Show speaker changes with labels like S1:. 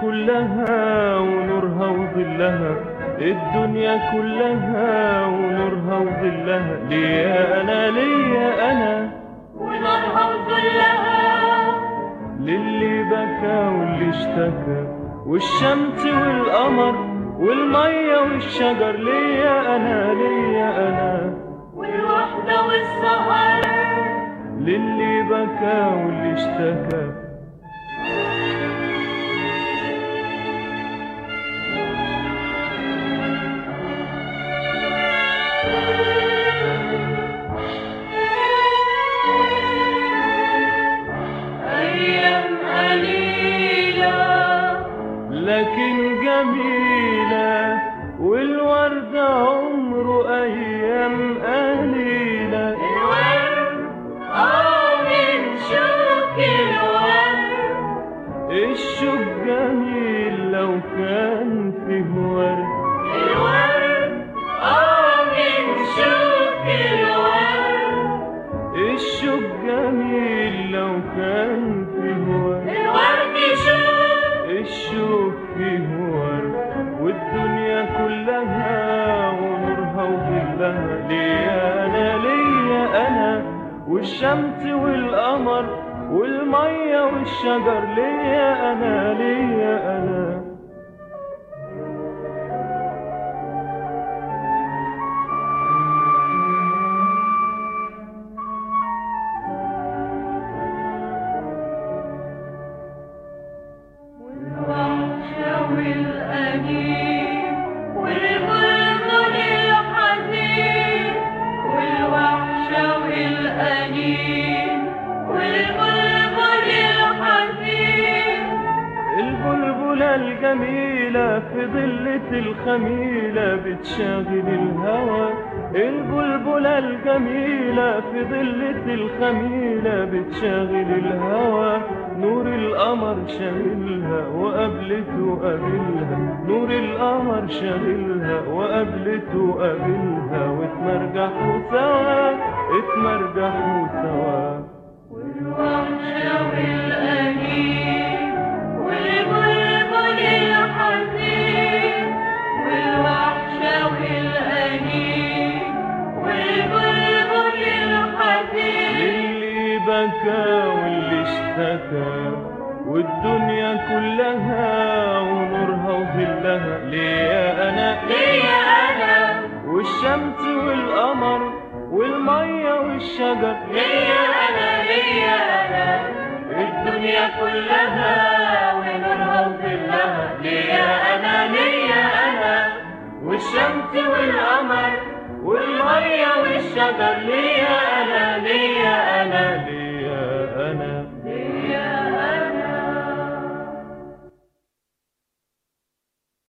S1: كلها ونورها وظلها. الدنيا كلها ونورها وظلها. ليا أنا ليا أنا.
S2: ونارها وظلها.
S1: للي بكى واللي اشتكى. والشمس والقمر والمية والشجر. ليا أنا ليا أنا.
S2: والوحدة والسهر.
S1: للي بكى واللي اشتكى. جميلة والورد عمره أيام قليلة.
S2: الورد آه من شوك الورد
S1: الشوق جميل لو كان فيه ورد.
S2: الورد آه من شوك الورد
S1: الشوق جميل لو كان فيه ورد. ونورها وظلها ليا أنا ليا أنا والشمس والقمر والمية والشجر ليا أنا ليا أنا. الجميلة في ظلة الخميلة بتشاغل الهوى. البلبلة الجميلة في ظلة الخميلة بتشاغل الهوى. نور القمر شاغلها وقابلته قابلها. نور القمر شاغلها وقابلته قابلها. واتمرجحوا سوا اتمرجحوا سوا.
S2: والوحشة
S1: بكى واللي اشتكى والدنيا كلها ونورها وظلها. ليا أنا.
S2: ليا أنا.
S1: والشمس والقمر والمية والشجر.
S2: ليا أنا. ليا أنا. الدنيا كلها ونورها وظلها. ليا أنا. ليا أنا.
S1: والشمس والقمر والمية والشجر. ليا أنا. ليا time out.